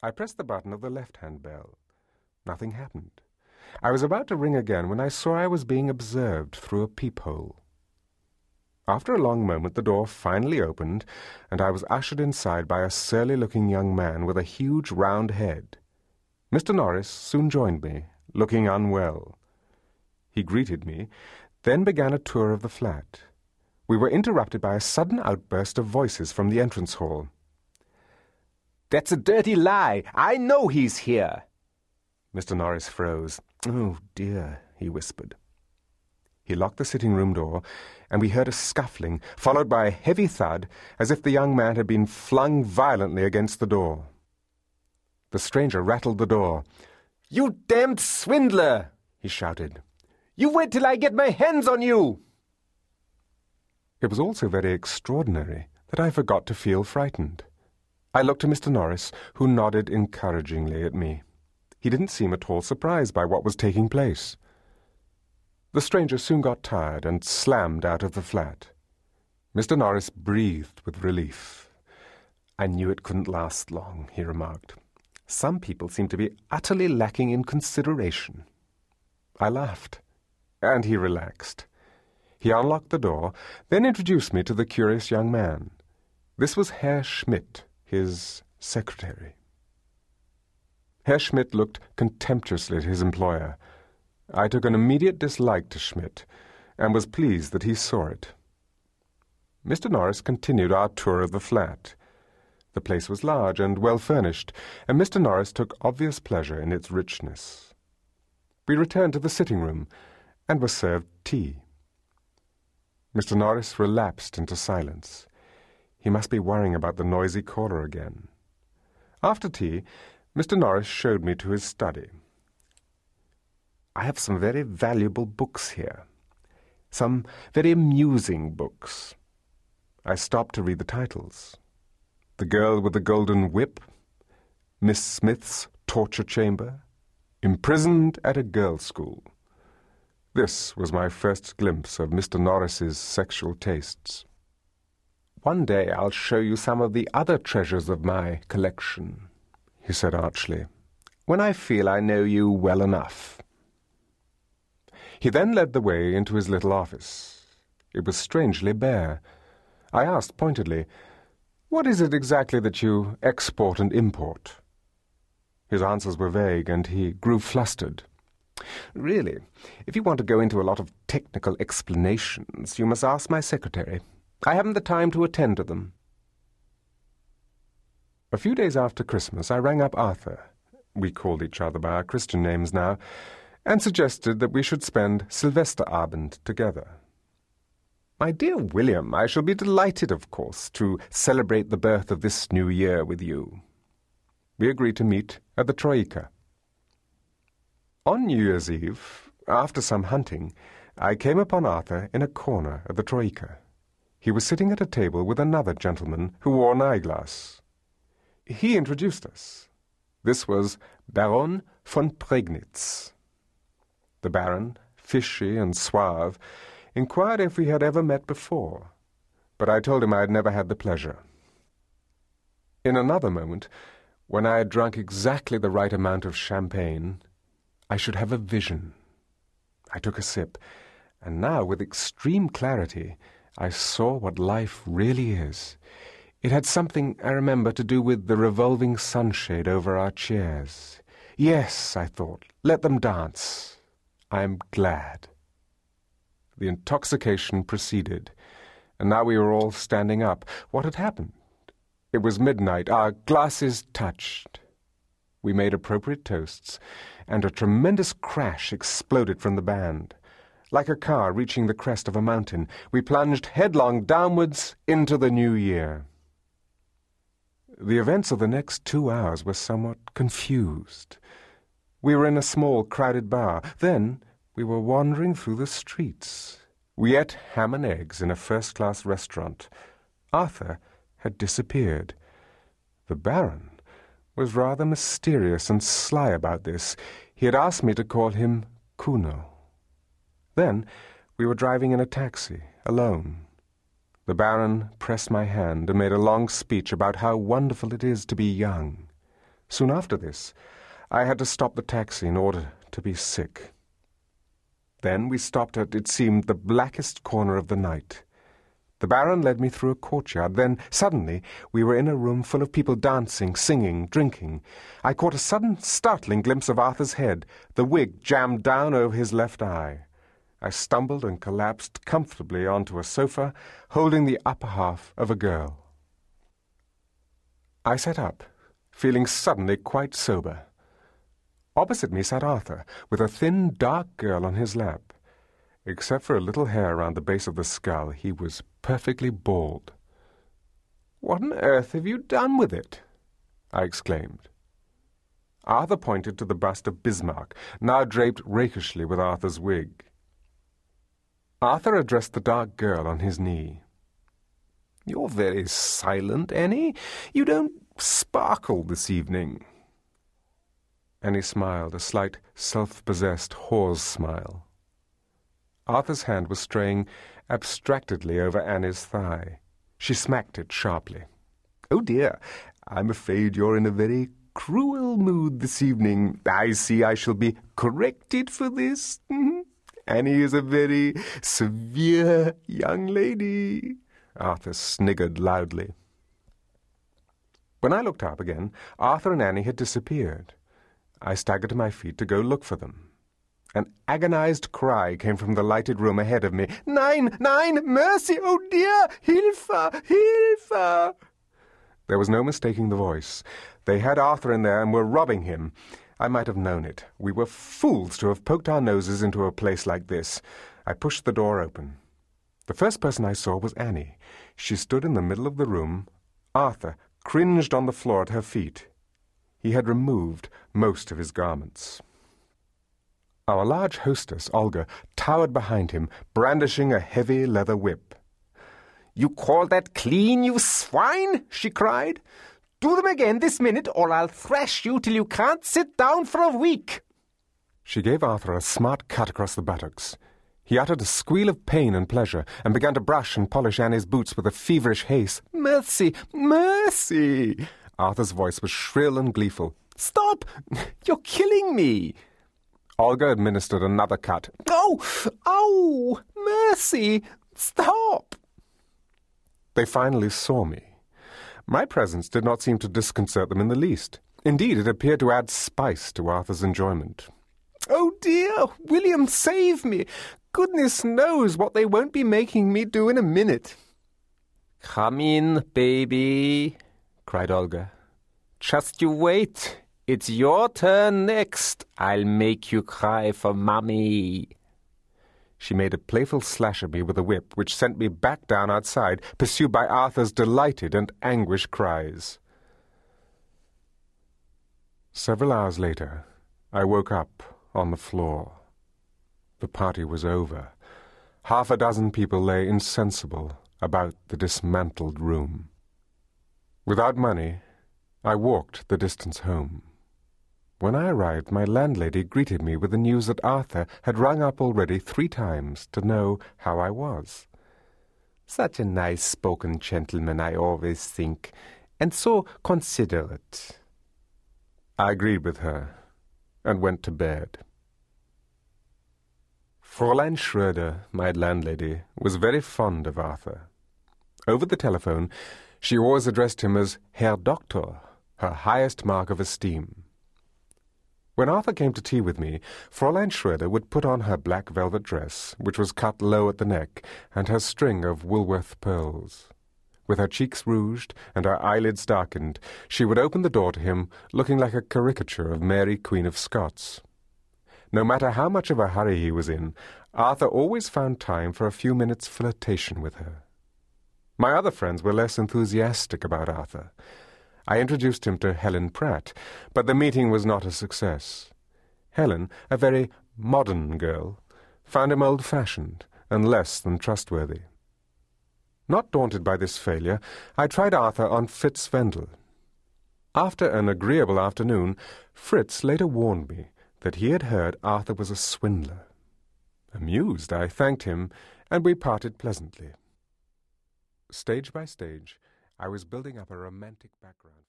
I pressed the button of the left-hand bell. Nothing happened. I was about to ring again when I saw I was being observed through a peephole. After a long moment, the door finally opened, and I was ushered inside by a surly-looking young man with a huge round head. Mr. Norris soon joined me, looking unwell. He greeted me, then began a tour of the flat. We were interrupted by a sudden outburst of voices from the entrance hall. That's a dirty lie. I know he's here. Mr. Norris froze. Oh, dear, he whispered. He locked the sitting room door, and we heard a scuffling, followed by a heavy thud, as if the young man had been flung violently against the door. The stranger rattled the door. You damned swindler! he shouted. You wait till I get my hands on you! It was also very extraordinary that I forgot to feel frightened. I looked to Mr. Norris, who nodded encouragingly at me. He didn't seem at all surprised by what was taking place. The stranger soon got tired and slammed out of the flat. Mr. Norris breathed with relief. I knew it couldn't last long, he remarked. Some people seem to be utterly lacking in consideration. I laughed, and he relaxed. He unlocked the door, then introduced me to the curious young man. This was Herr Schmidt, his secretary. Herr Schmidt looked contemptuously at his employer. I took an immediate dislike to Schmidt, and was pleased that he saw it. Mr. Norris continued our tour of the flat. The place was large and well furnished, and Mr. Norris took obvious pleasure in its richness. We returned to the sitting room, and were served tea. Mr. Norris relapsed into silence. He must be worrying about the noisy caller again. After tea, Mr. Norris showed me to his study. I have some very valuable books here. Some very amusing books. I stopped to read the titles. The Girl with the Golden Whip, Miss Smith's Torture Chamber, Imprisoned at a Girls' School. This was my first glimpse of Mr. Norris's sexual tastes. One day I'll show you some of the other treasures of my collection, he said archly, when I feel I know you well enough. He then led the way into his little office. It was strangely bare. I asked pointedly, What is it exactly that you export and import? His answers were vague, and he grew flustered. Really, if you want to go into a lot of technical explanations, you must ask my secretary. I haven't the time to attend to them. A few days after Christmas, I rang up Arthur. We called each other by our Christian names now and suggested that we should spend Silvesterabend together. My dear William, I shall be delighted, of course, to celebrate the birth of this new year with you. We agreed to meet at the Troika. On New Year's Eve, after some hunting, I came upon Arthur in a corner of the Troika. He was sitting at a table with another gentleman who wore an eyeglass. He introduced us. This was Baron von Pregnitz. The Baron, fishy and suave, inquired if we had ever met before, but I told him I had never had the pleasure. In another moment, when I had drunk exactly the right amount of champagne, I should have a vision. I took a sip, and now, with extreme clarity, I saw what life really is. It had something, I remember, to do with the revolving sunshade over our chairs. Yes, I thought, let them dance. I am glad. The intoxication proceeded, and now we were all standing up. What had happened? It was midnight. Our glasses touched. We made appropriate toasts, and a tremendous crash exploded from the band. Like a car reaching the crest of a mountain, we plunged headlong downwards into the new year. The events of the next two hours were somewhat confused. We were in a small, crowded bar. Then we were wandering through the streets. We ate ham and eggs in a first-class restaurant. Arthur had disappeared. The Baron was rather mysterious and sly about this. He had asked me to call him Kuno. Then we were driving in a taxi, alone. The Baron pressed my hand and made a long speech about how wonderful it is to be young. Soon after this, I had to stop the taxi in order to be sick. Then we stopped at, it seemed, the blackest corner of the night. The Baron led me through a courtyard. Then, suddenly, we were in a room full of people dancing, singing, drinking. I caught a sudden, startling glimpse of Arthur's head, the wig jammed down over his left eye. I stumbled and collapsed comfortably onto a sofa, holding the upper half of a girl. I sat up, feeling suddenly quite sober. Opposite me sat Arthur, with a thin, dark girl on his lap. Except for a little hair around the base of the skull, he was perfectly bald. What on earth have you done with it? I exclaimed. Arthur pointed to the bust of Bismarck, now draped rakishly with Arthur's wig. Arthur addressed the dark girl on his knee. You're very silent, Annie. You don't sparkle this evening. Annie smiled, a slight, self-possessed whore's smile. Arthur's hand was straying abstractedly over Annie's thigh. She smacked it sharply. Oh dear, I'm afraid you're in a very cruel mood this evening. I see I shall be corrected for this. Mm-hmm. Annie is a very severe young lady. Arthur sniggered loudly. When I looked up again, Arthur and Annie had disappeared. I staggered to my feet to go look for them. An agonized cry came from the lighted room ahead of me. Nine! Nine! Mercy! Oh dear! Hilfe! Hilfe! There was no mistaking the voice. They had Arthur in there and were robbing him. I might have known it. We were fools to have poked our noses into a place like this. I pushed the door open. The first person I saw was Annie. She stood in the middle of the room. Arthur cringed on the floor at her feet. He had removed most of his garments. Our large hostess, Olga, towered behind him, brandishing a heavy leather whip. You call that clean, you swine? she cried. Do them again this minute, or I'll thrash you till you can't sit down for a week. She gave Arthur a smart cut across the buttocks. He uttered a squeal of pain and pleasure, and began to brush and polish Annie's boots with a feverish haste. Mercy! Mercy! Arthur's voice was shrill and gleeful. Stop! You're killing me! Olga administered another cut. Oh! Oh! Mercy! Stop! They finally saw me. My presence did not seem to disconcert them in the least. Indeed, it appeared to add spice to Arthur's enjoyment. Oh dear! William, save me! Goodness knows what they won't be making me do in a minute. Come in, baby, cried Olga. Just you wait. It's your turn next. I'll make you cry for mummy. She made a playful slash at me with a whip, which sent me back down outside, pursued by Arthur's delighted and anguished cries. Several hours later, I woke up on the floor. The party was over. Half a dozen people lay insensible about the dismantled room. Without money, I walked the distance home. When I arrived, my landlady greeted me with the news that Arthur had rung up already three times to know how I was. Such a nice spoken gentleman, I always think, and so considerate. I agreed with her and went to bed. Fräulein Schröder, my landlady, was very fond of Arthur. Over the telephone, she always addressed him as Herr Doctor, her highest mark of esteem. When Arthur came to tea with me, Fräulein Schröder would put on her black velvet dress, which was cut low at the neck, and her string of Woolworth pearls. With her cheeks rouged and her eyelids darkened, she would open the door to him, looking like a caricature of Mary, Queen of Scots. No matter how much of a hurry he was in, Arthur always found time for a few minutes' flirtation with her. My other friends were less enthusiastic about Arthur. I introduced him to Helen Pratt, but the meeting was not a success. Helen, a very modern girl, found him old-fashioned and less than trustworthy. Not daunted by this failure, I tried Arthur on Fritz Wendel. After an agreeable afternoon, Fritz later warned me that he had heard Arthur was a swindler. Amused, I thanked him, and we parted pleasantly. Stage by stage, I was building up a romantic background.